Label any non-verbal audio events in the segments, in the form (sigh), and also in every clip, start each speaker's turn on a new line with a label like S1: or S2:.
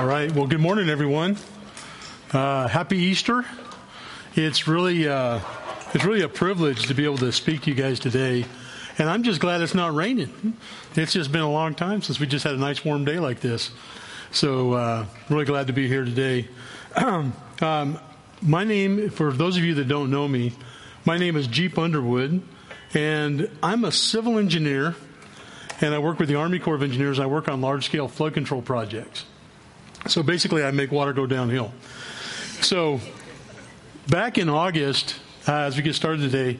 S1: All right. Well, good morning, everyone. Uh, happy Easter. It's really, uh, it's really a privilege to be able to speak to you guys today. And I'm just glad it's not raining. It's just been a long time since we just had a nice warm day like this. So, uh, really glad to be here today. (clears throat) um, my name, for those of you that don't know me, my name is Jeep Underwood, and I'm a civil engineer, and I work with the Army Corps of Engineers. I work on large scale flood control projects. So basically, I make water go downhill. So back in August, uh, as we get started today,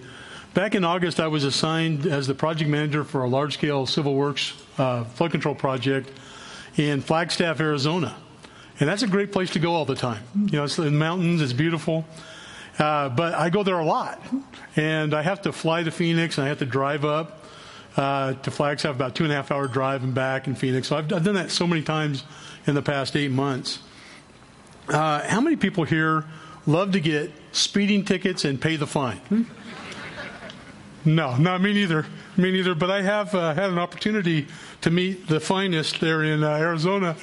S1: back in August, I was assigned as the project manager for a large scale civil works uh, flood control project in Flagstaff, Arizona. And that's a great place to go all the time. You know, it's in the mountains, it's beautiful. Uh, but I go there a lot. And I have to fly to Phoenix and I have to drive up uh, to Flagstaff, about two and a half hour drive and back in Phoenix. So I've, I've done that so many times in the past eight months. Uh, how many people here love to get speeding tickets and pay the fine? No, not me neither. Me neither. But I have uh, had an opportunity to meet the finest there in uh, Arizona,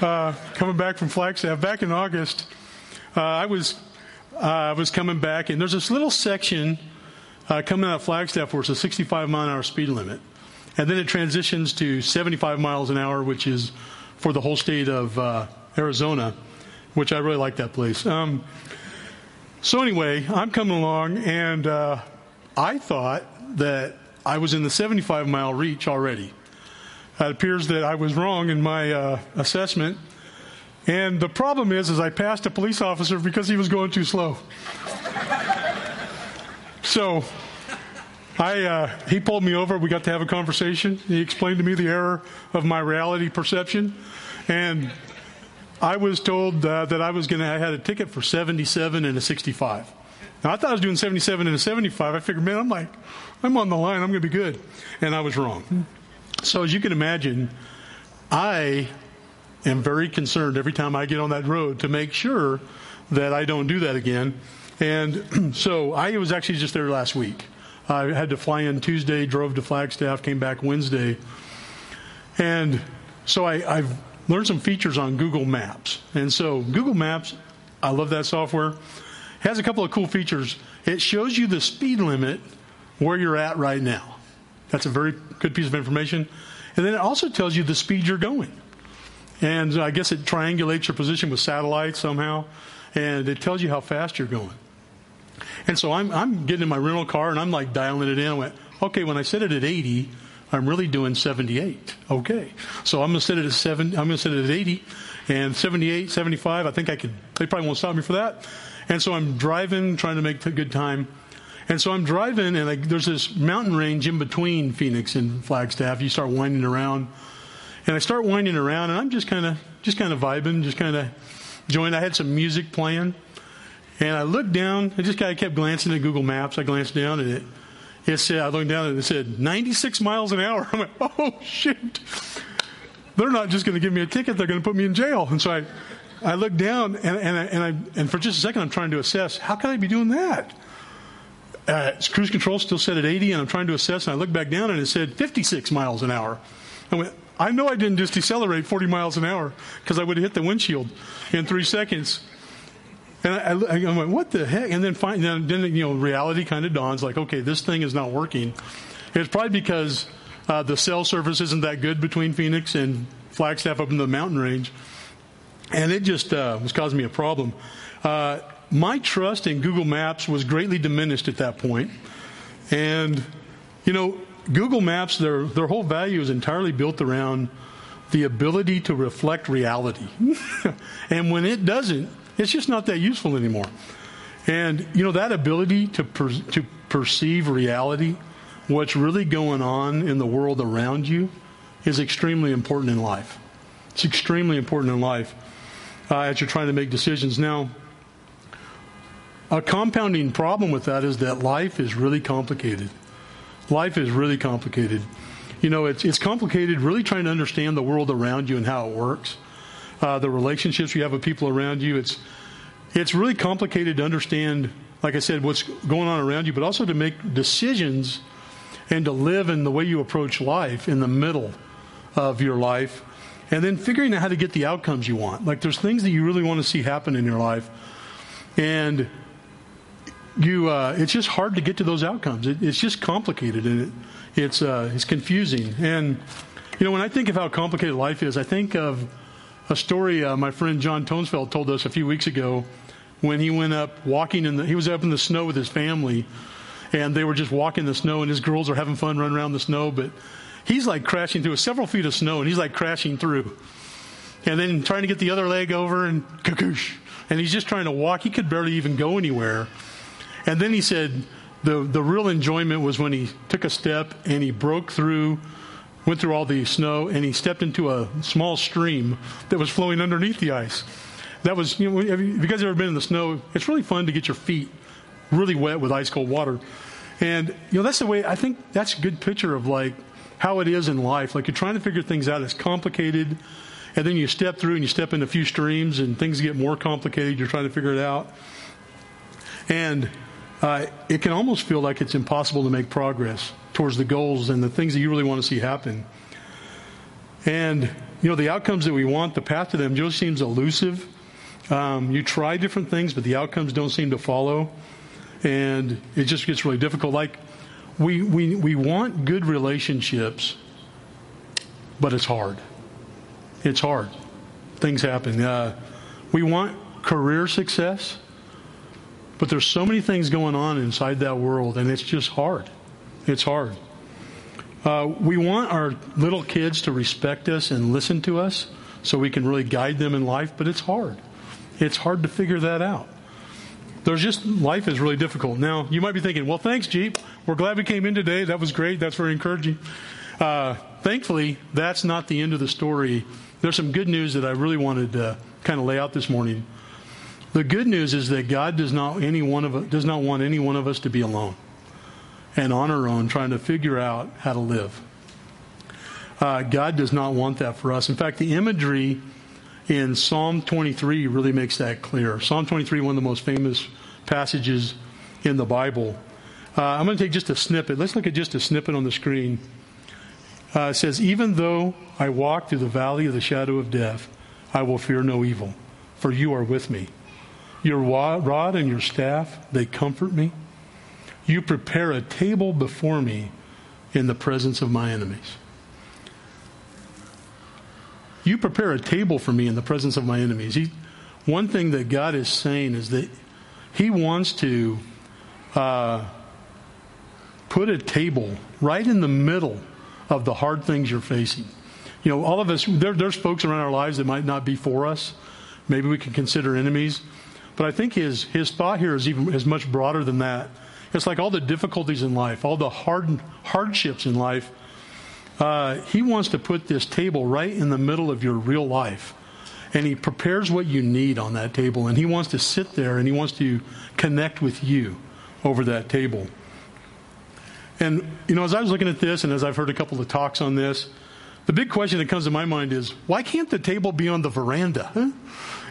S1: uh, coming back from Flagstaff. Back in August, uh, I was I was coming back, and there's this little section coming out of Flagstaff where it's a 65 mile an hour speed limit, and then it transitions to 75 miles an hour, which is for the whole state of uh, Arizona, which I really like that place. Um, so anyway, I'm coming along, and uh, I thought that I was in the 75 mile reach already. It appears that I was wrong in my uh, assessment. And the problem is, is I passed a police officer because he was going too slow. so I, uh, he pulled me over. We got to have a conversation. He explained to me the error of my reality perception, and I was told uh, that I was going to. I had a ticket for 77 and a 65. Now I thought I was doing 77 and a 75. I figured, man, I'm like, I'm on the line. I'm going to be good, and I was wrong. So as you can imagine, I am very concerned every time I get on that road to make sure that I don't do that again. And (clears throat) so I was actually just there last week. I had to fly in Tuesday, drove to Flagstaff, came back Wednesday. And so I, have learned some features on Google Maps. And so Google Maps, I love that software, It has a couple of cool features. It shows you the speed limit where you're at right now. That's a very good piece of information. And then it also tells you the speed you're going. And I guess it triangulates your position with satellites somehow. And it tells you how fast you're going. And so I'm, I'm getting in my rental car and I'm like dialing it in. I went, okay, when I set it at 80, I'm really doing 78. Okay. So I'm going to set it at 7, I'm going to set it at 80 and 78, 75. I think I could, they probably won't stop me for that. And so I'm driving, trying to make a good time. And so I'm driving and I, there's this mountain range in between Phoenix and Flagstaff. You start winding around and I start winding around and I'm just kind of, just kind of vibing, just kind of joined. I had some music playing and I looked down. I just kind of kept glancing at Google Maps. I glanced down and it, it said, I looked down and it said 96 miles an hour. (laughs) I'm like, oh, shit. They're not just going to give me a ticket, they're going to put me in jail. And so I, I looked down and, and, I, and, I, and for just a second, I'm trying to assess how can I be doing that? Uh, cruise control still set at 80, and I'm trying to assess, and I looked back down and it said 56 miles an hour. I went, I know I didn't just decelerate 40 miles an hour because I would have hit the windshield in three seconds. And I, I, went, what the heck? And then, find, then, then you know, reality kind of dawns like, okay, this thing is not working. It's probably because uh, the cell service isn't that good between Phoenix and Flagstaff up in the mountain range. And it just uh, was causing me a problem. Uh, my trust in Google Maps was greatly diminished at that point. And, you know, Google Maps, their, their whole value is entirely built around the ability to reflect reality. (laughs) and when it doesn't, it's just not that useful anymore. And, you know, that ability to, per, to perceive reality, what's really going on in the world around you, is extremely important in life. It's extremely important in life uh, as you're trying to make decisions. Now, a compounding problem with that is that life is really complicated. Life is really complicated. You know, it's, it's complicated really trying to understand the world around you and how it works uh, the relationships you have with people around you. It's it's really complicated to understand, like I said, what's going on around you, but also to make decisions and to live in the way you approach life in the middle of your life. and then figuring out how to get the outcomes you want. Like there's things that you really want to see happen in your life, and you uh, it's just hard to get to those outcomes. It, it's just complicated and it, it's uh, it's confusing. And you know when I think of how complicated life is, I think of a story uh, my friend John Tonesfeld told us a few weeks ago when he went up walking in the he was up in the snow with his family and they were just walking the snow and his girls are having fun running around the snow but he's like crashing through several feet of snow and he's like crashing through. And then trying to get the other leg over and kakoosh and he's just trying to walk. He could barely even go anywhere. And then he said the, the real enjoyment was when he took a step and he broke through, went through all the snow, and he stepped into a small stream that was flowing underneath the ice. That was, you know, if you guys ever been in the snow, it's really fun to get your feet really wet with ice cold water. And, you know, that's the way, I think that's a good picture of like how it is in life. Like you're trying to figure things out, it's complicated. And then you step through and you step in a few streams and things get more complicated. You're trying to figure it out. And uh, it can almost feel like it's impossible to make progress towards the goals and the things that you really want to see happen. And, you know, the outcomes that we want, the path to them just seems elusive. Um, you try different things, but the outcomes don't seem to follow. And it just gets really difficult. Like, we, we, we want good relationships, but it's hard. It's hard. Things happen. Uh, we want career success, but there's so many things going on inside that world, and it's just hard. It's hard. Uh, we want our little kids to respect us and listen to us so we can really guide them in life, but it's hard. It's hard to figure that out. There's just, life is really difficult. Now, you might be thinking, well, thanks, Jeep. We're glad we came in today. That was great. That's very encouraging. Uh, thankfully, that's not the end of the story. There's some good news that I really wanted to kind of lay out this morning. The good news is that God does not any one of does not want any one of us to be alone and on our own trying to figure out how to live. Uh, God does not want that for us. In fact, the imagery in Psalm 23 really makes that clear. Psalm 23, one of the most famous passages in the Bible. Uh, I'm going to take just a snippet. Let's look at just a snippet on the screen. Uh, it says, Even though I walk through the valley of the shadow of death, I will fear no evil, for you are with me. Your rod and your staff, they comfort me. You prepare a table before me in the presence of my enemies. You prepare a table for me in the presence of my enemies. He, one thing that God is saying is that He wants to uh, put a table right in the middle of the hard things you're facing. You know, all of us, there, there's folks around our lives that might not be for us. Maybe we can consider enemies. But I think his, his thought here is even is much broader than that. It's like all the difficulties in life, all the hard, hardships in life. Uh, he wants to put this table right in the middle of your real life. And he prepares what you need on that table. And he wants to sit there and he wants to connect with you over that table. And, you know, as I was looking at this and as I've heard a couple of talks on this, the big question that comes to my mind is why can't the table be on the veranda? Huh?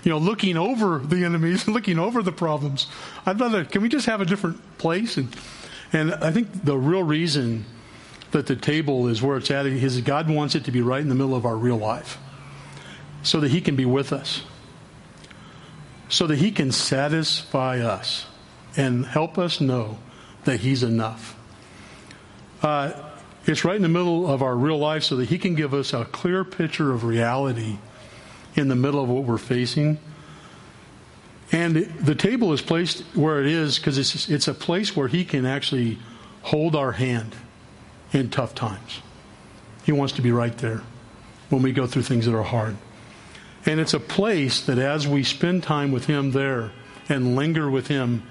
S1: You know, looking over the enemies, (laughs) looking over the problems. I'd rather, can we just have a different place? And, and I think the real reason that the table is where it's at is God wants it to be right in the middle of our real life so that He can be with us, so that He can satisfy us and help us know that He's enough. Uh, it's right in the middle of our real life so that He can give us a clear picture of reality in the middle of what we're facing. And the table is placed where it is because it's, it's a place where He can actually hold our hand in tough times. He wants to be right there when we go through things that are hard. And it's a place that as we spend time with Him there and linger with Him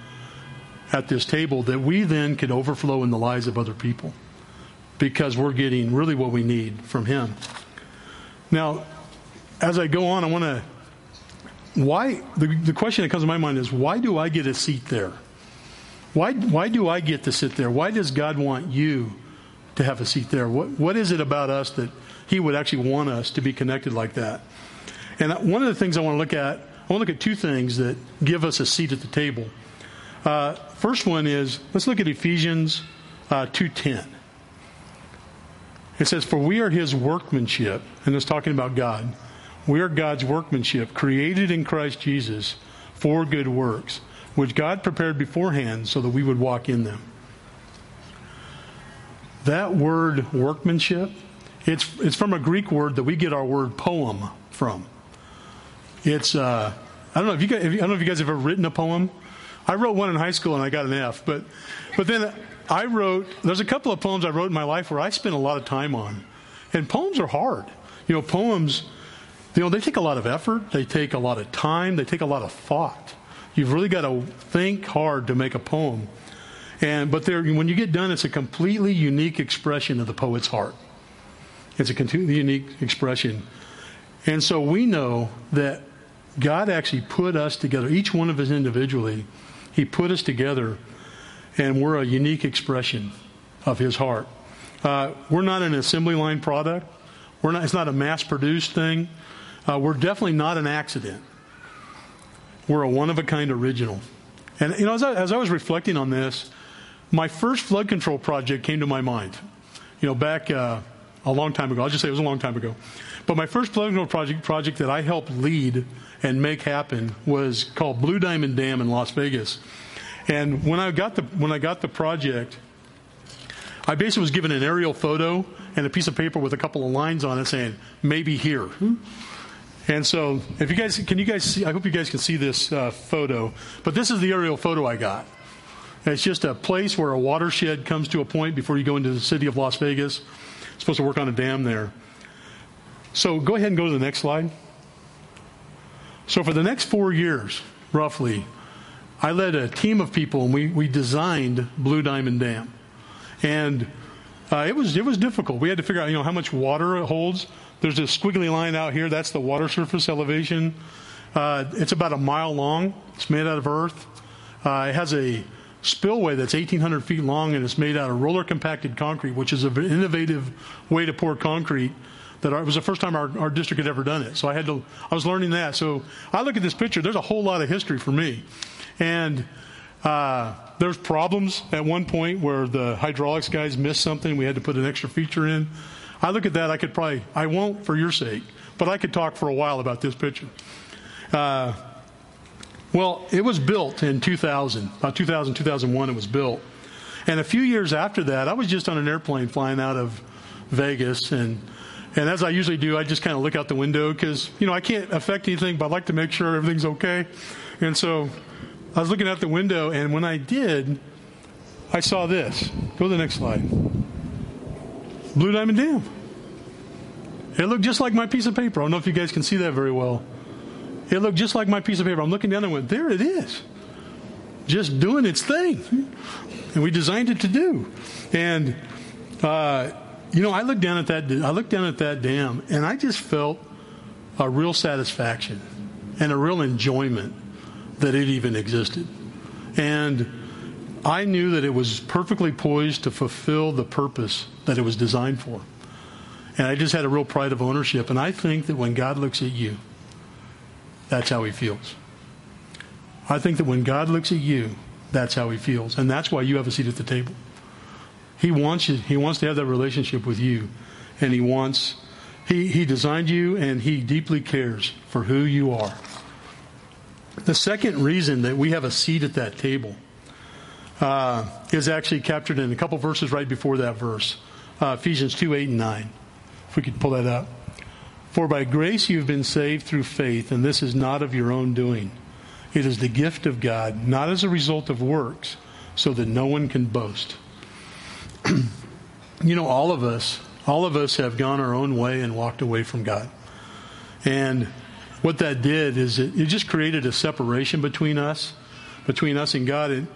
S1: at this table, that we then can overflow in the lives of other people because we're getting really what we need from Him. Now, as I go on, I want to. Why? The, the question that comes to my mind is why do I get a seat there? Why, why do I get to sit there? Why does God want you to have a seat there? What, what is it about us that He would actually want us to be connected like that? And one of the things I want to look at, I want to look at two things that give us a seat at the table. Uh, first one is let's look at Ephesians uh, two ten. It says, For we are his workmanship, and it's talking about God. We are God's workmanship, created in Christ Jesus for good works, which God prepared beforehand so that we would walk in them. That word workmanship, it's, it's from a Greek word that we get our word poem from. It's, uh, I don't know if you guys, I don't know if you guys have ever written a poem. I wrote one in high school and I got an F, but, but then I wrote, there's a couple of poems I wrote in my life where I spent a lot of time on. And poems are hard. You know, poems, you know, they take a lot of effort, they take a lot of time, they take a lot of thought. You've really got to think hard to make a poem. And, but when you get done, it's a completely unique expression of the poet's heart. It's a completely unique expression. And so we know that God actually put us together, each one of us individually, He put us together, and we're a unique expression of His heart. Uh, we're not an assembly line product. We're not, it's not a mass produced thing. Uh, we're definitely not an accident. We're a one of a kind original. And, you know, as I, as I was reflecting on this, my first flood control project came to my mind. You know, back uh, a long time ago. I'll just say it was a long time ago. But my first flood control project, project that I helped lead and make happen was called Blue Diamond Dam in Las Vegas. And when I got the when I got the project, I basically was given an aerial photo and a piece of paper with a couple of lines on it saying maybe here. And so, if you guys can, you guys see? I hope you guys can see this uh, photo. But this is the aerial photo I got. it's just a place where a watershed comes to a point before you go into the city of Las Vegas. It's supposed to work on a dam there. So go ahead and go to the next slide. So for the next four years, roughly, I led a team of people and we, we designed Blue Diamond Dam. And uh, it was it was difficult. We had to figure out you know how much water it holds. There's a squiggly line out here. That's the water surface elevation. Uh, it's about a mile long. It's made out of earth. Uh, it has a spillway that's 1,800 feet long and it's made out of roller compacted concrete, which is an innovative way to pour concrete that it was the first time our, our district had ever done it. So I had to, I was learning that. So I look at this picture, there's a whole lot of history for me. And uh, there's problems at one point where the hydraulics guys missed something. We had to put an extra feature in. I look at that, I could probably, I won't for your sake, but I could talk for a while about this picture. Uh, well, it was built in 2000, about 2000, 2001, it was built. And a few years after that, I was just on an airplane flying out of Vegas and and as I usually do, I just kind of look out the window because, you know, I can't affect anything, but I like to make sure everything's okay. And so I was looking out the window, and when I did, I saw this. Go to the next slide. Blue Diamond Dam. It looked just like my piece of paper. I don't know if you guys can see that very well. It looked just like my piece of paper. I'm looking down and went, there it is. Just doing its thing. And we designed it to do. And, uh, you know, I looked down at that. I looked down at that dam, and I just felt a real satisfaction and a real enjoyment that it even existed. And I knew that it was perfectly poised to fulfill the purpose that it was designed for. And I just had a real pride of ownership. And I think that when God looks at you, that's how he feels. I think that when God looks at you, that's how he feels. And that's why you have a seat at the table. He wants you, he wants to have that relationship with you. And he wants he, he designed you and he deeply cares for who you are. The second reason that we have a seat at that table uh, is actually captured in a couple verses right before that verse uh, Ephesians 2 8 and 9. If we could pull that up. For by grace you've been saved through faith, and this is not of your own doing. It is the gift of God, not as a result of works, so that no one can boast. (clears throat) you know, all of us, all of us have gone our own way and walked away from God. And what that did is it, it just created a separation between us, between us and God, and,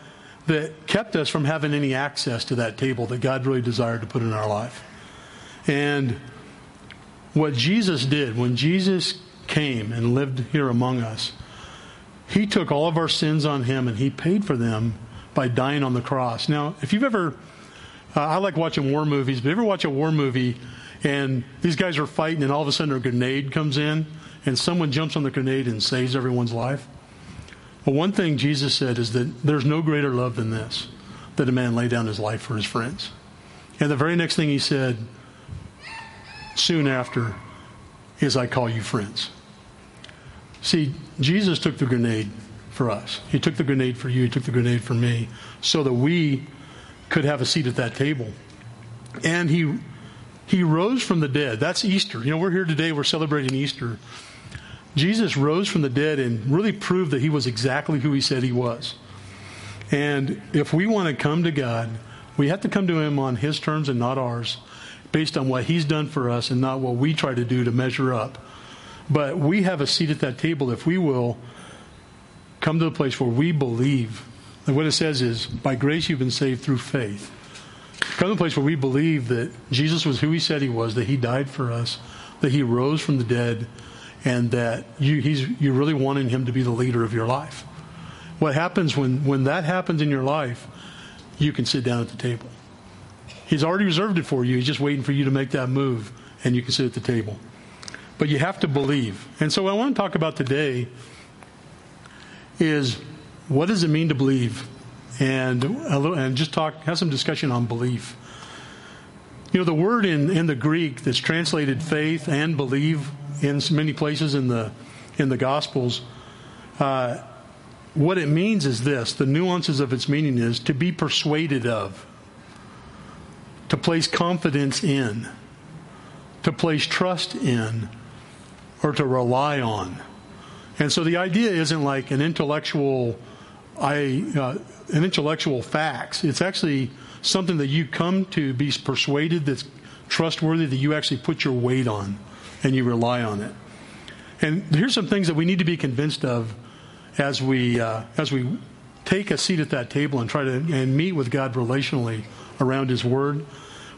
S1: that kept us from having any access to that table that God really desired to put in our life. And what Jesus did, when Jesus came and lived here among us, he took all of our sins on him and he paid for them by dying on the cross. Now, if you've ever uh, I like watching war movies, but ever watch a war movie and these guys are fighting and all of a sudden a grenade comes in and someone jumps on the grenade and saves everyone's life? Well, one thing Jesus said is that there's no greater love than this, that a man lay down his life for his friends. And the very next thing he said, soon after is I call you friends. See, Jesus took the grenade for us. He took the grenade for you, he took the grenade for me, so that we could have a seat at that table. And he he rose from the dead. That's Easter. You know, we're here today, we're celebrating Easter. Jesus rose from the dead and really proved that he was exactly who he said he was. And if we want to come to God, we have to come to him on his terms and not ours, based on what he's done for us and not what we try to do to measure up. But we have a seat at that table if we will come to the place where we believe. And what it says is, by grace you've been saved through faith. Come to the place where we believe that Jesus was who he said he was, that he died for us, that he rose from the dead, and that you, he's, you're really wanting him to be the leader of your life. What happens when, when that happens in your life, you can sit down at the table. He's already reserved it for you. He's just waiting for you to make that move, and you can sit at the table. But you have to believe. And so, what I want to talk about today is what does it mean to believe? And, little, and just talk, have some discussion on belief. You know, the word in, in the Greek that's translated faith and believe in many places in the, in the Gospels, uh, what it means is this the nuances of its meaning is to be persuaded of, to place confidence in, to place trust in, or to rely on. And so the idea isn't like an intellectual, I, uh, an intellectual facts. It's actually something that you come to be persuaded that's trustworthy that you actually put your weight on and you rely on it. And here's some things that we need to be convinced of as we uh, as we take a seat at that table and try to and meet with God relationally around His Word,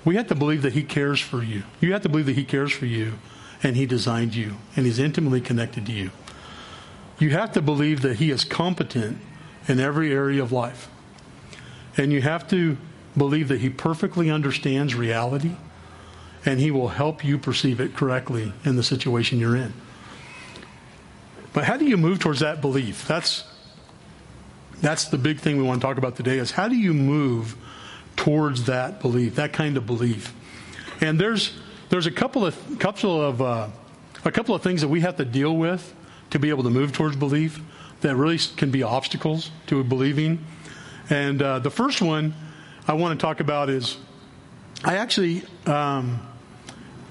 S1: we have to believe that He cares for you. You have to believe that He cares for you, and He designed you, and He's intimately connected to you. You have to believe that He is competent in every area of life, and you have to believe that He perfectly understands reality, and He will help you perceive it correctly in the situation you're in. But how do you move towards that belief? That's that's the big thing we want to talk about today is how do you move towards that belief, that kind of belief? And there's there's a couple of couple of uh, a couple of things that we have to deal with to be able to move towards belief that really can be obstacles to believing. And uh, the first one I want to talk about is I actually um,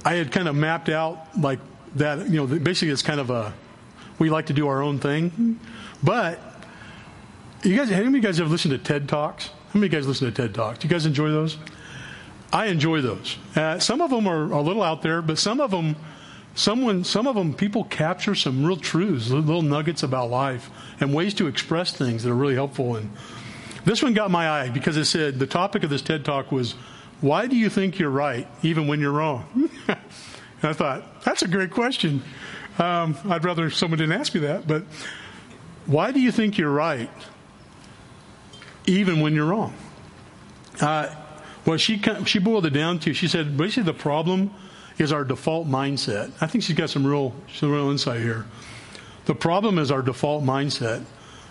S1: I had kind of mapped out like that. You know, basically it's kind of a we like to do our own thing. But you guys, how many of you guys have listened to TED Talks? How many of you guys listen to TED Talks? Do you guys enjoy those? I enjoy those. Uh, some of them are a little out there, but some of them, someone, some of them, people capture some real truths, little nuggets about life, and ways to express things that are really helpful. And this one got my eye because it said the topic of this TED Talk was, "Why do you think you're right, even when you're wrong?" (laughs) and I thought that's a great question. Um, I'd rather someone didn't ask me that, but why do you think you're right, even when you're wrong? Uh, well, she she boiled it down to she said basically the problem is our default mindset. I think she's got some real some real insight here. The problem is our default mindset,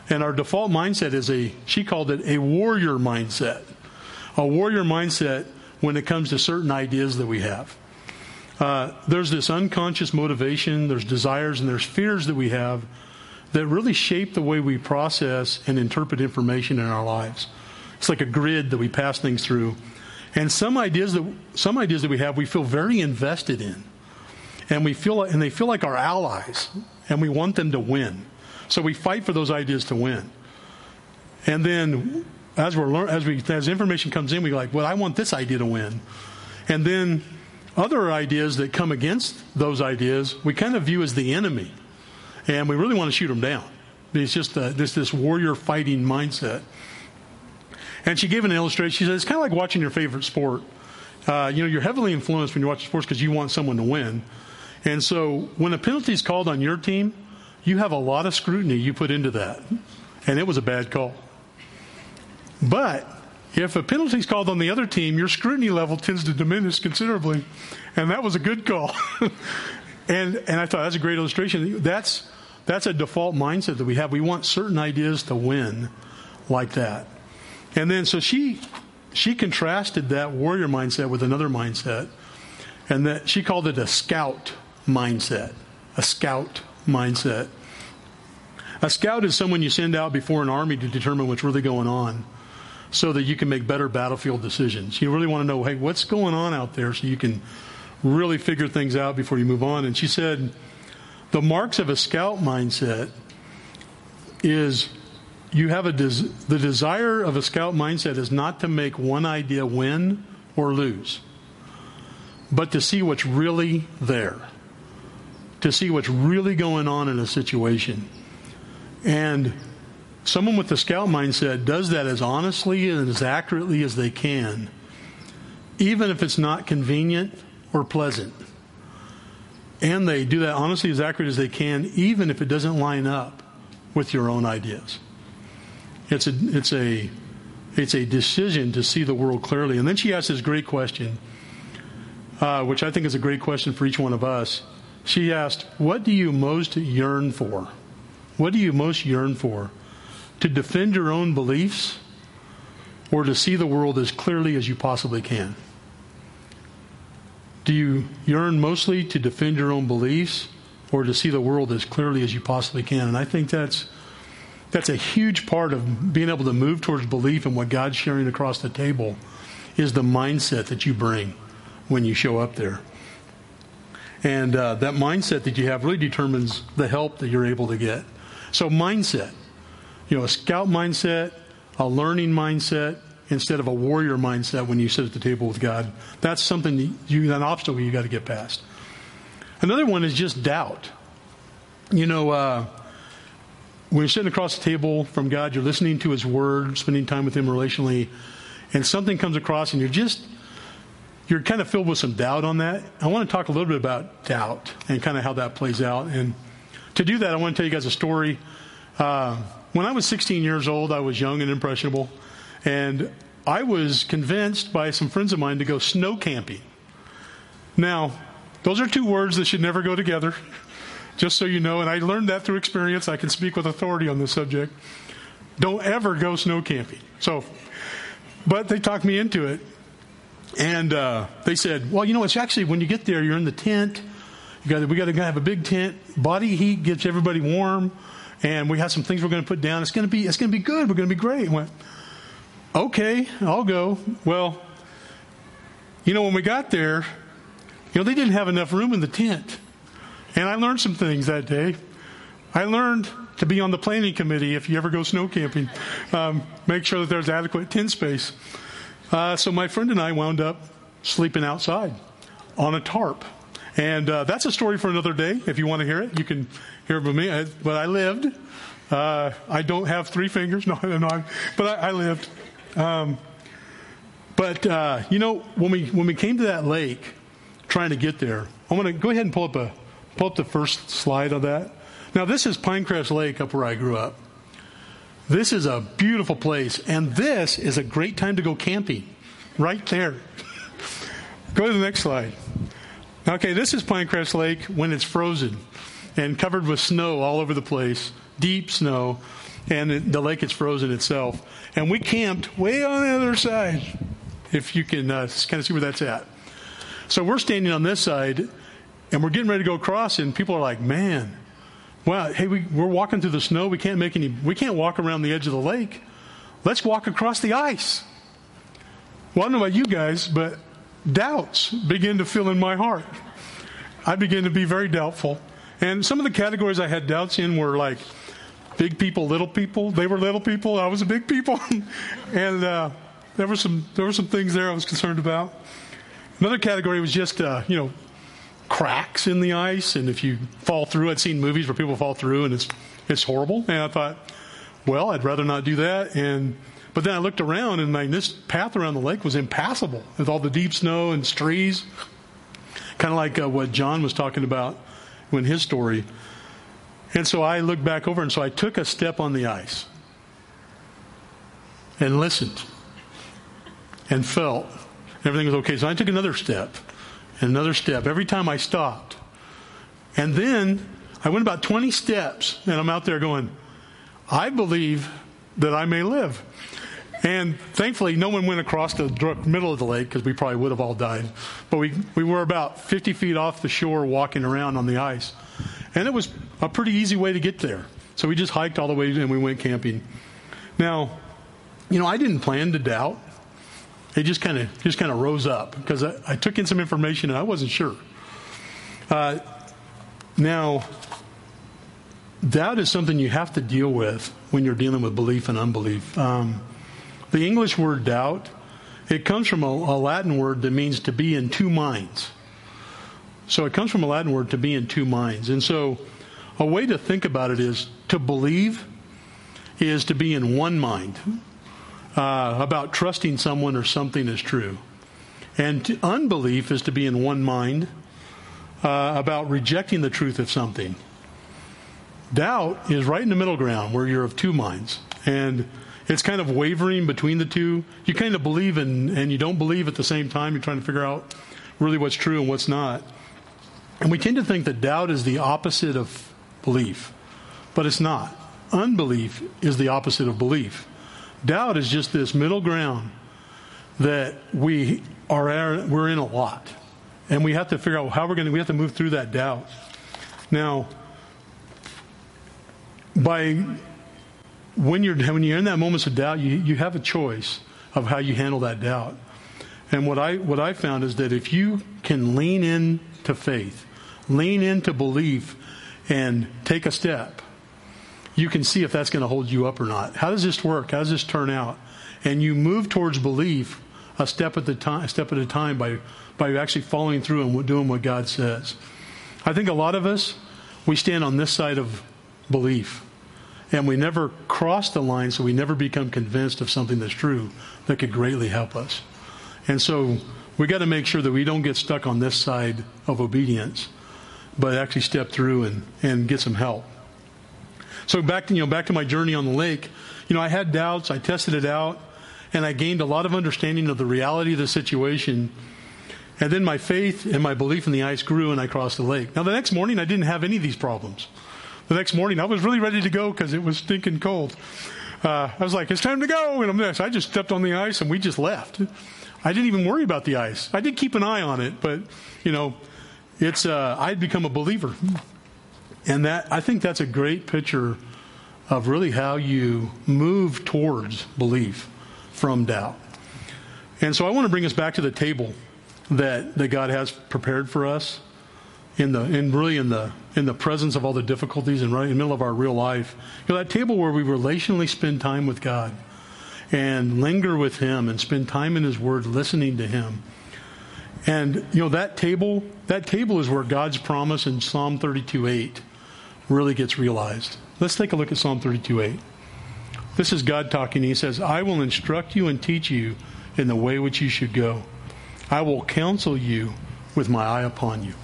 S1: and our default mindset is a she called it a warrior mindset, a warrior mindset when it comes to certain ideas that we have. Uh, there's this unconscious motivation, there's desires, and there's fears that we have that really shape the way we process and interpret information in our lives. It's like a grid that we pass things through. And some ideas that some ideas that we have, we feel very invested in, and we feel and they feel like our allies, and we want them to win. So we fight for those ideas to win. And then, as we're learn, as we as information comes in, we like, well, I want this idea to win. And then other ideas that come against those ideas, we kind of view as the enemy. And we really want to shoot them down. It's just uh, this, this warrior fighting mindset. And she gave an illustration. She said, it's kind of like watching your favorite sport. Uh, you know, you're heavily influenced when you watch sports because you want someone to win. And so when a penalty is called on your team, you have a lot of scrutiny you put into that. And it was a bad call. But if a penalty is called on the other team, your scrutiny level tends to diminish considerably. And that was a good call. (laughs) and, and I thought that's a great illustration. That's, that's a default mindset that we have. We want certain ideas to win like that. And then, so she, she contrasted that warrior mindset with another mindset. and that she called it a scout mindset. A scout mindset. A scout is someone you send out before an army to determine what's really going on so that you can make better battlefield decisions. You really want to know, hey, what's going on out there so you can really figure things out before you move on. And she said, the marks of a scout mindset is you have a des- the desire of a scout mindset is not to make one idea win or lose, but to see what's really there, to see what's really going on in a situation. And someone with the scout mindset does that as honestly and as accurately as they can, even if it's not convenient or pleasant. And they do that honestly as accurate as they can, even if it doesn't line up with your own ideas. It's a, it's a, it's a decision to see the world clearly. And then she asked this great question, uh, which I think is a great question for each one of us. She asked, What do you most yearn for? What do you most yearn for? To defend your own beliefs or to see the world as clearly as you possibly can? Do you yearn mostly to defend your own beliefs or to see the world as clearly as you possibly can? And I think that's that's a huge part of being able to move towards belief in what God's sharing across the table is the mindset that you bring when you show up there. And uh, that mindset that you have really determines the help that you're able to get. So, mindset, you know, a scout mindset, a learning mindset, instead of a warrior mindset when you sit at the table with God. That's something you, an obstacle you got to get past. Another one is just doubt. You know, uh, when you're sitting across the table from God, you're listening to His Word, spending time with Him relationally, and something comes across and you're just, you're kind of filled with some doubt on that. I want to talk a little bit about doubt and kind of how that plays out. And to do that, I want to tell you guys a story. Uh, when I was 16 years old, I was young and impressionable, and I was convinced by some friends of mine to go snow camping. Now, those are two words that should never go together (laughs) just so you know, and I learned that through experience. I can speak with authority on this subject. Don't ever go snow camping. So, but they talked me into it. And uh, they said, well, you know, it's actually when you get there, you're in the tent. You got we got to have a big tent. Body heat gets everybody warm, and we have some things we're going to put down. It's going to be it's going to be good. We're going to be great. Went, okay, I'll go. Well, you know, when we got there, you know, they didn't have enough room in the tent. And I learned some things that day. I learned to be on the planning committee if you ever go snow camping. Um, make sure that there's adequate tent space. Uh, so my friend and I wound up sleeping outside on a tarp. And uh, that's a story for another day. If you want to hear it, you can hear it from me. I, but I lived. Uh, I don't have three fingers, (laughs) no, no but I, I lived. Um, but uh, you know, when we when we came to that lake, trying to get there, I'm going to go ahead and pull up a Pull up the first slide of that. Now, this is Pinecrest Lake up where I grew up. This is a beautiful place, and this is a great time to go camping. Right there. (laughs) go to the next slide. Okay, this is Pinecrest Lake when it's frozen and covered with snow all over the place, deep snow, and the lake is frozen itself. And we camped way on the other side, if you can uh, kind of see where that's at. So we're standing on this side, and we're getting ready to go across, and people are like, man, well, hey, we, we're walking through the snow. We can't make any, we can't walk around the edge of the lake. Let's walk across the ice. Well, I don't know about you guys, but doubts begin to fill in my heart. I began to be very doubtful. And some of the categories I had doubts in were like big people, little people. They were little people. I was a big people. (laughs) and uh, there were some there were some things there I was concerned about. Another category was just uh, you know cracks in the ice, and if you fall through, I'd seen movies where people fall through, and it's it's horrible. And I thought, well, I'd rather not do that. And but then I looked around, and my, this path around the lake was impassable with all the deep snow and trees, kind of like uh, what John was talking about in his story. And so I looked back over, and so I took a step on the ice and listened and felt everything was okay. So I took another step and another step every time I stopped. And then I went about 20 steps, and I'm out there going, I believe that I may live. And thankfully, no one went across the middle of the lake because we probably would have all died. But we, we were about 50 feet off the shore walking around on the ice. And it was a pretty easy way to get there. So we just hiked all the way and we went camping. Now, you know, I didn't plan to doubt. It just kind of just kind of rose up because I, I, took in some information and I wasn't sure. Uh, now, doubt is something you have to deal with when you're dealing with belief and unbelief. Um, the English word doubt, it comes from a, a Latin word that means to be in two minds. So it comes from a Latin word to be in two minds. And so a way to think about it is to believe is to be in one mind uh, about trusting someone or something is true. And unbelief is to be in one mind uh, about rejecting the truth of something. Doubt is right in the middle ground where you're of two minds. And it's kind of wavering between the two. You kind of believe in, and you don't believe at the same time. You're trying to figure out really what's true and what's not. And we tend to think that doubt is the opposite of belief, but it's not. Unbelief is the opposite of belief. Doubt is just this middle ground that we are we're in a lot, and we have to figure out how we're going to. We have to move through that doubt. Now, by when you're when you're in that moments of doubt, you you have a choice of how you handle that doubt. And what I what I found is that if you can lean in to faith, lean into belief, and take a step, you can see if that's going to hold you up or not. How does this work? How does this turn out? And you move towards belief a step at the time, a step at a time by by actually following through and doing what God says. I think a lot of us we stand on this side of belief and we never cross the line, so we never become convinced of something that's true that could greatly help us. And so we got to make sure that we don't get stuck on this side of obedience, but actually step through and, and get some help. So back to, you know, back to my journey on the lake, you know, I had doubts, I tested it out, and I gained a lot of understanding of the reality of the situation. And then my faith and my belief in the ice grew and I crossed the lake. Now the next morning I didn't have any of these problems the next morning, I was really ready to go because it was stinking cold. Uh, I was like, it's time to go. And I'm. So I just stepped on the ice and we just left. I didn't even worry about the ice. I did keep an eye on it, but, you know, it's, uh, I'd become a believer. And that, I think that's a great picture of really how you move towards belief from doubt. And so I want to bring us back to the table that, that God has prepared for us in the in really in the in the presence of all the difficulties and right in the middle of our real life. You know, that table where we relationally spend time with God and linger with Him and spend time in His Word, listening to Him. And you know that table, that table is where God's promise in Psalm 32:8 really gets realized. Let's take a look at Psalm 32:8. This is God talking. He says, "I will instruct you and teach you in the way which you should go. I will counsel you with my eye upon you."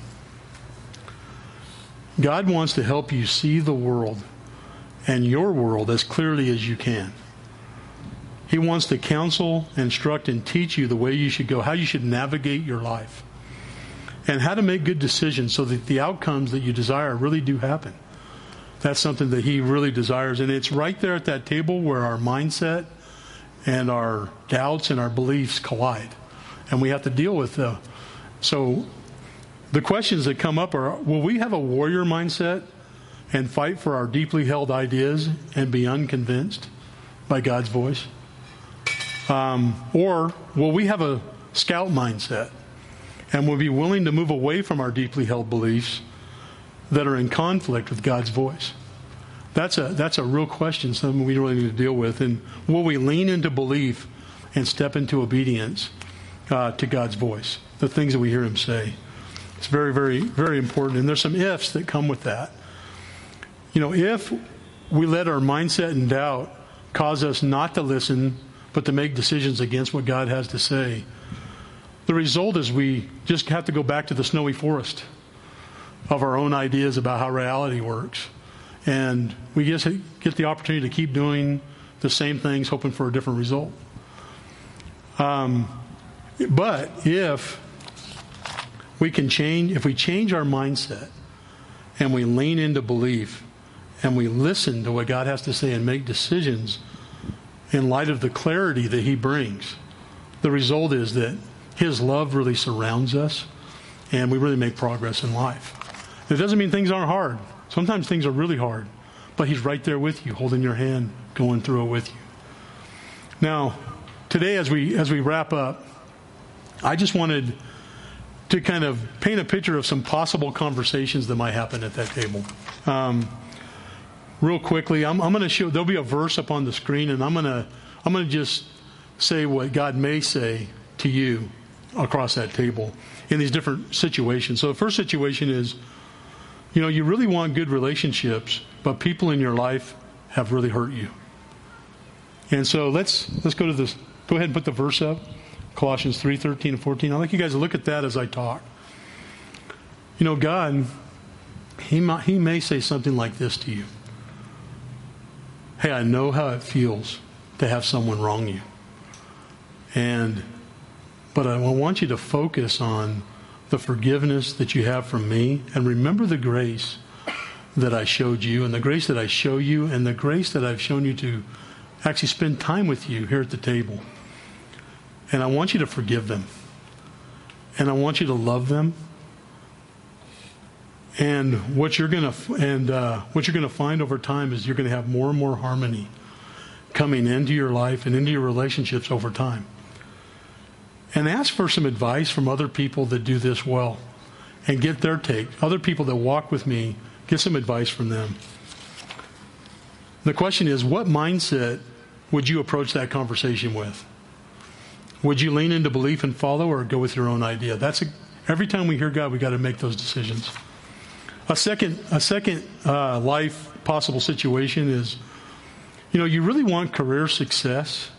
S1: God wants to help you see the world and your world as clearly as you can. He wants to counsel, instruct, and teach you the way you should go, how you should navigate your life, and how to make good decisions so that the outcomes that you desire really do happen. That's something that He really desires. And it's right there at that table where our mindset and our doubts and our beliefs collide. And we have to deal with them. So the questions that come up are will we have a warrior mindset and fight for our deeply held ideas and be unconvinced by God's voice? Um, or will we have a scout mindset and will be willing to move away from our deeply held beliefs that are in conflict with God's voice? That's a, that's a real question, something we really need to deal with. And will we lean into belief and step into obedience uh, to God's voice, the things that we hear Him say? It's very, very, very important. And there's some ifs that come with that. You know, if we let our mindset and doubt cause us not to listen, but to make decisions against what God has to say, the result is we just have to go back to the snowy forest of our own ideas about how reality works. And we just get the opportunity to keep doing the same things, hoping for a different result. Um, but if we can change, if we change our mindset and we lean into belief and we listen to what God has to say and make decisions in light of the clarity that He brings, the result is that His love really surrounds us and we really make progress in life. It doesn't mean things aren't hard. Sometimes things are really hard, but He's right there with you, holding your hand, going through it with you. Now, today as we as we wrap up, I just wanted to kind of paint a picture of some possible conversations that might happen at that table. Um, real quickly, I'm, I'm going to show. There'll be a verse up on the screen, and I'm going to I'm going to just say what God may say to you across that table in these different situations. So the first situation is, you know, you really want good relationships, but people in your life have really hurt you. And so let's let's go to this. Go ahead and put the verse up. Colossians 3 13 and 14. I'd like you guys to look at that as I talk. You know, God, he, might, he may say something like this to you Hey, I know how it feels to have someone wrong you. And, but I want you to focus on the forgiveness that you have from me and remember the grace that I showed you and the grace that I show you and the grace that I've shown you to actually spend time with you here at the table. And I want you to forgive them. And I want you to love them. And what you're to and uh, what you're to find over time is you're to have more and more harmony coming into your life and into your relationships over time. And ask for some advice from other people that do this well and get their take. Other people that walk with me, get some advice from them. The question is what mindset would you approach that conversation with? Would you lean into belief and follow or go with your own idea? That's a, every time we hear God, we got to make those decisions. A second, a second uh, life possible situation is, you know, you really want career success,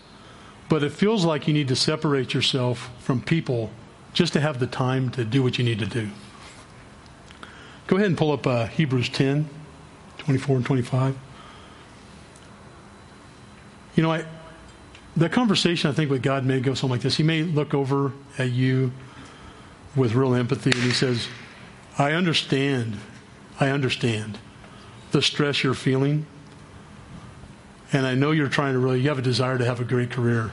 S1: but it feels like you need to separate yourself from people just to have the time to do what you need to do. Go ahead and pull up uh, Hebrews 10, 24 and 25. You know, I, the conversation, I think, with God may go something like this. He may look over at you with real empathy and he says, I understand, I understand the stress you're feeling. And I know you're trying to really, you have a desire to have a great career.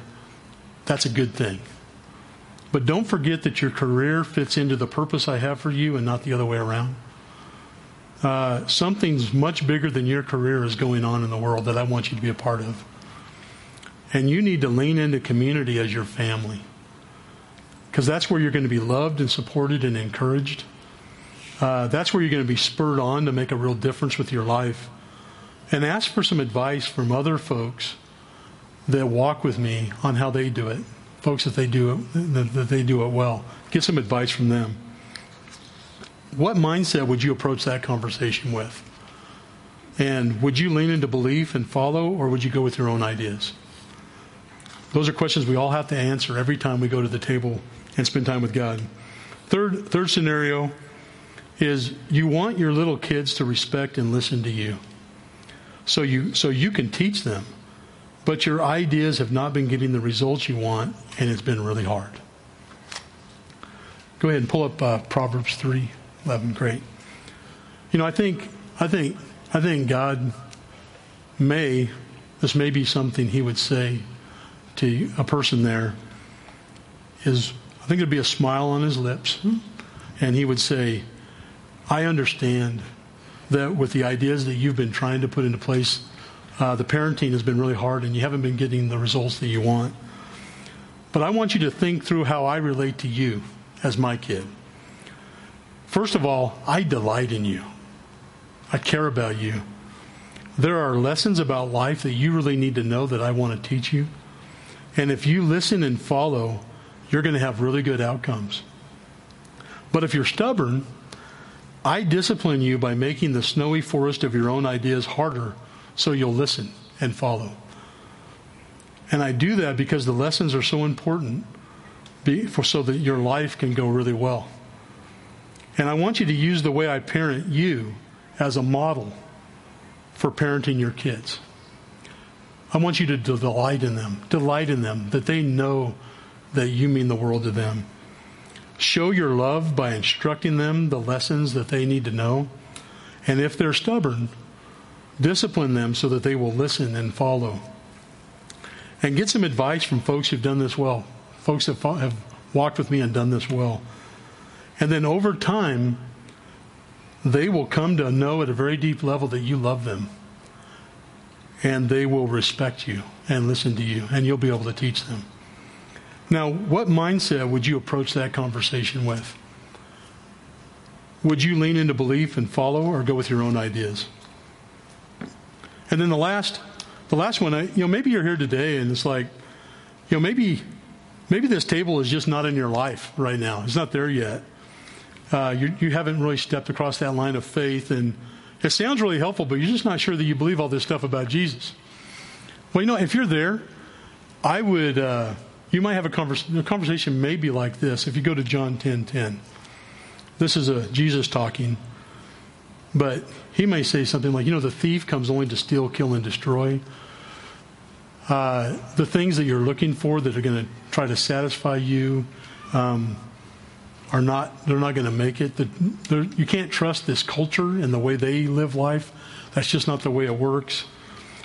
S1: That's a good thing. But don't forget that your career fits into the purpose I have for you and not the other way around. Uh, something's much bigger than your career is going on in the world that I want you to be a part of. And you need to lean into community as your family. Because that's where you're going to be loved and supported and encouraged. Uh, that's where you're going to be spurred on to make a real difference with your life. And ask for some advice from other folks that walk with me on how they do it. Folks that they do it, that, that they do it well. Get some advice from them. What mindset would you approach that conversation with? And would you lean into belief and follow, or would you go with your own ideas? Those are questions we all have to answer every time we go to the table and spend time with God. Third, third scenario is you want your little kids to respect and listen to you. So you, so you can teach them, but your ideas have not been getting the results you want, and it's been really hard. Go ahead and pull up uh, Proverbs three eleven. Great. You know, I think, I think, I think God may, this may be something He would say to a person there is, I think it'd be a smile on his lips. And he would say, I understand that with the ideas that you've been trying to put into place, uh, the parenting has been really hard and you haven't been getting the results that you want. But I want you to think through how I relate to you as my kid. First of all, I delight in you. I care about you. There are lessons about life that you really need to know that I want to teach you. And if you listen and follow, you're going to have really good outcomes. But if you're stubborn, I discipline you by making the snowy forest of your own ideas harder so you'll listen and follow. And I do that because the lessons are so important for, so that your life can go really well. And I want you to use the way I parent you as a model for parenting your kids. I want you to delight in them, delight in them, that they know that you mean the world to them. Show your love by instructing them the lessons that they need to know. And if they're stubborn, discipline them so that they will listen and follow. and get some advice from folks who've done this well, folks that have walked with me and done this well. And then over time, they will come to know at a very deep level that you love them. And they will respect you and listen to you, and you'll be able to teach them. Now, what mindset would you approach that conversation with? Would you lean into belief and follow or go with your own ideas? And then the last the last one, I, you know, maybe you're here today and it's like, you know, maybe maybe this table is just not in your life right now. It's not there yet. Uh, you, you haven't really stepped across that line of faith, and it sounds really helpful, but you're just not sure that you believe all this stuff about Jesus. Well, you know, if you're there, I would. Uh, you might have a, convers- a conversation maybe like this. If you go to John 10 10, this is a Jesus talking, but he may say something like, you know, the thief comes only to steal, kill, and destroy. Uh, the things that you're looking for that are going to try to satisfy you um, are not, they're not going to make it. You can't trust this culture and the way they live life. That's just not the way it works.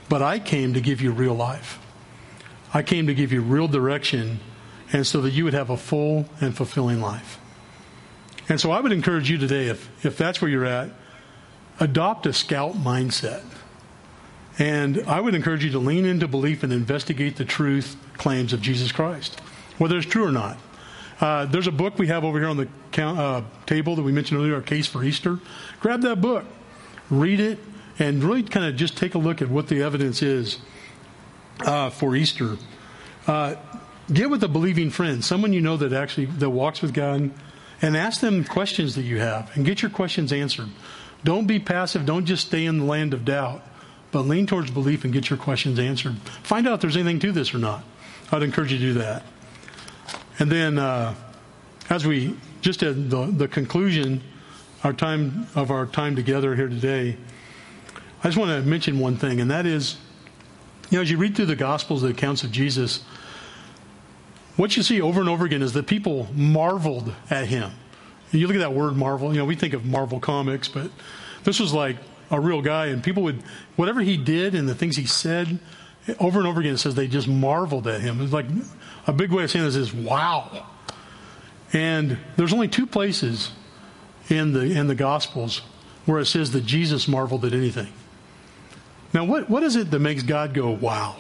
S1: But I came to give you real life. I came to give you real direction and so that you would have a full and fulfilling life. And so I would encourage you today, if, if that's where you're at, adopt a scout mindset. And I would encourage you to lean into belief and investigate the truth claims of Jesus Christ, whether it's true or not. Uh, there's a book we have over here on the count, uh, table that we mentioned earlier, Our Case for Easter. Grab that book, read it, and really kind of just take a look at what the evidence is uh, for Easter. Uh, get with a believing friend, someone you know that actually that walks with God, and ask them questions that you have, and get your questions answered. Don't be passive. Don't just stay in the land of doubt, but lean towards belief and get your questions answered. Find out if there's anything to this or not. I'd encourage you to do that. And then, uh, as we just at the, the conclusion, our time of our time together here today, I just want to mention one thing, and that is, you know, as you read through the Gospels, the accounts of Jesus, what you see over and over again is that people marveled at him. And you look at that word Marvel, you know, we think of Marvel Comics, but this was like a real guy, and people would, whatever he did and the things he said, over and over again, it says they just marveled at him. It's like a big way of saying this is wow. And there's only two places in the in the Gospels where it says that Jesus marveled at anything. Now, what, what is it that makes God go wow?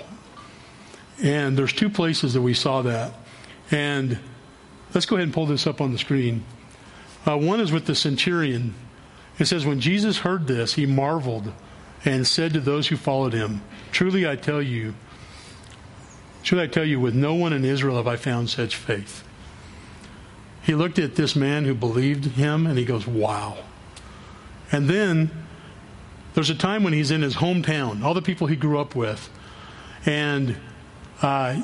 S1: And there's two places that we saw that. And let's go ahead and pull this up on the screen. Uh, one is with the centurion. It says, When Jesus heard this, he marveled and said to those who followed him, Truly I tell you, should I tell you, with no one in Israel have I found such faith. He looked at this man who believed him and he goes, Wow. And then there's a time when he's in his hometown, all the people he grew up with, and uh,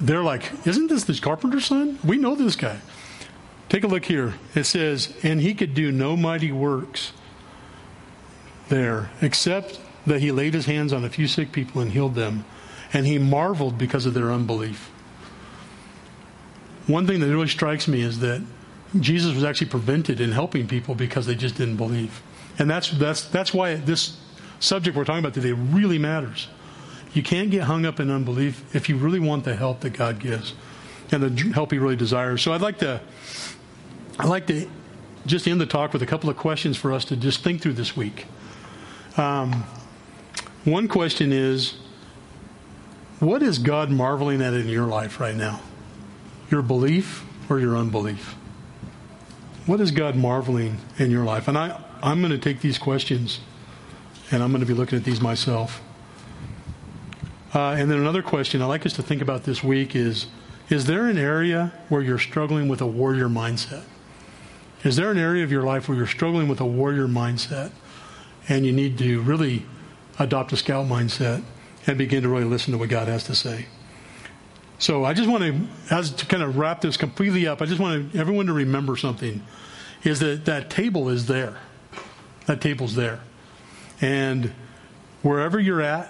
S1: they're like, Isn't this the carpenter's son? We know this guy. Take a look here. It says, And he could do no mighty works there, except that he laid his hands on a few sick people and healed them. And he marveled because of their unbelief. One thing that really strikes me is that Jesus was actually prevented in helping people because they just didn't believe. And that's, that's, that's why this subject we're talking about today really matters. You can't get hung up in unbelief if you really want the help that God gives and the help He really desires. So I'd like to I'd like to just end the talk with a couple of questions for us to just think through this week. Um, one question is What is God marveling at in your life right now? Your belief or your unbelief? What is God marveling in your life? And I, I'm going to take these questions and I'm going to be looking at these myself. Uh, and then another question I'd like us to think about this week is Is there an area where you're struggling with a warrior mindset? Is there an area of your life where you're struggling with a warrior mindset and you need to really adopt a scout mindset and begin to really listen to what God has to say? So I just want to, as to kind of wrap this completely up, I just want everyone to remember something: is that that table is there. That table's there, and wherever you're at,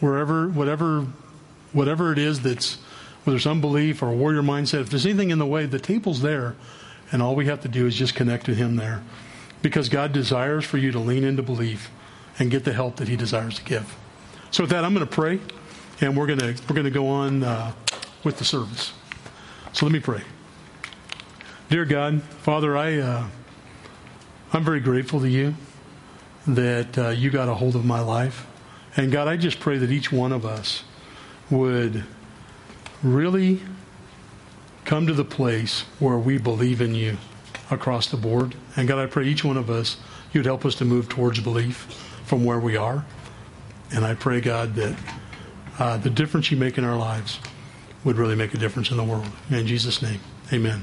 S1: wherever, whatever, whatever it is that's whether it's unbelief or warrior mindset, if there's anything in the way, the table's there and all we have to do is just connect to Him there. Because God desires for you to lean into belief and get the help that He desires to give. So, with that, I'm going to pray and we're going to we're going to go on uh, with the service. So let me pray. Dear God, Father, I uh, I'm very grateful to you that uh, you got a hold of my life, and God, I just pray that each one of us would really come to the place where we believe in you across the board. And God, I pray each one of us, you'd help us to move towards belief from where we are. And I pray, God, that uh, the difference you make in our lives would really make a difference in the world. In Jesus' name, amen.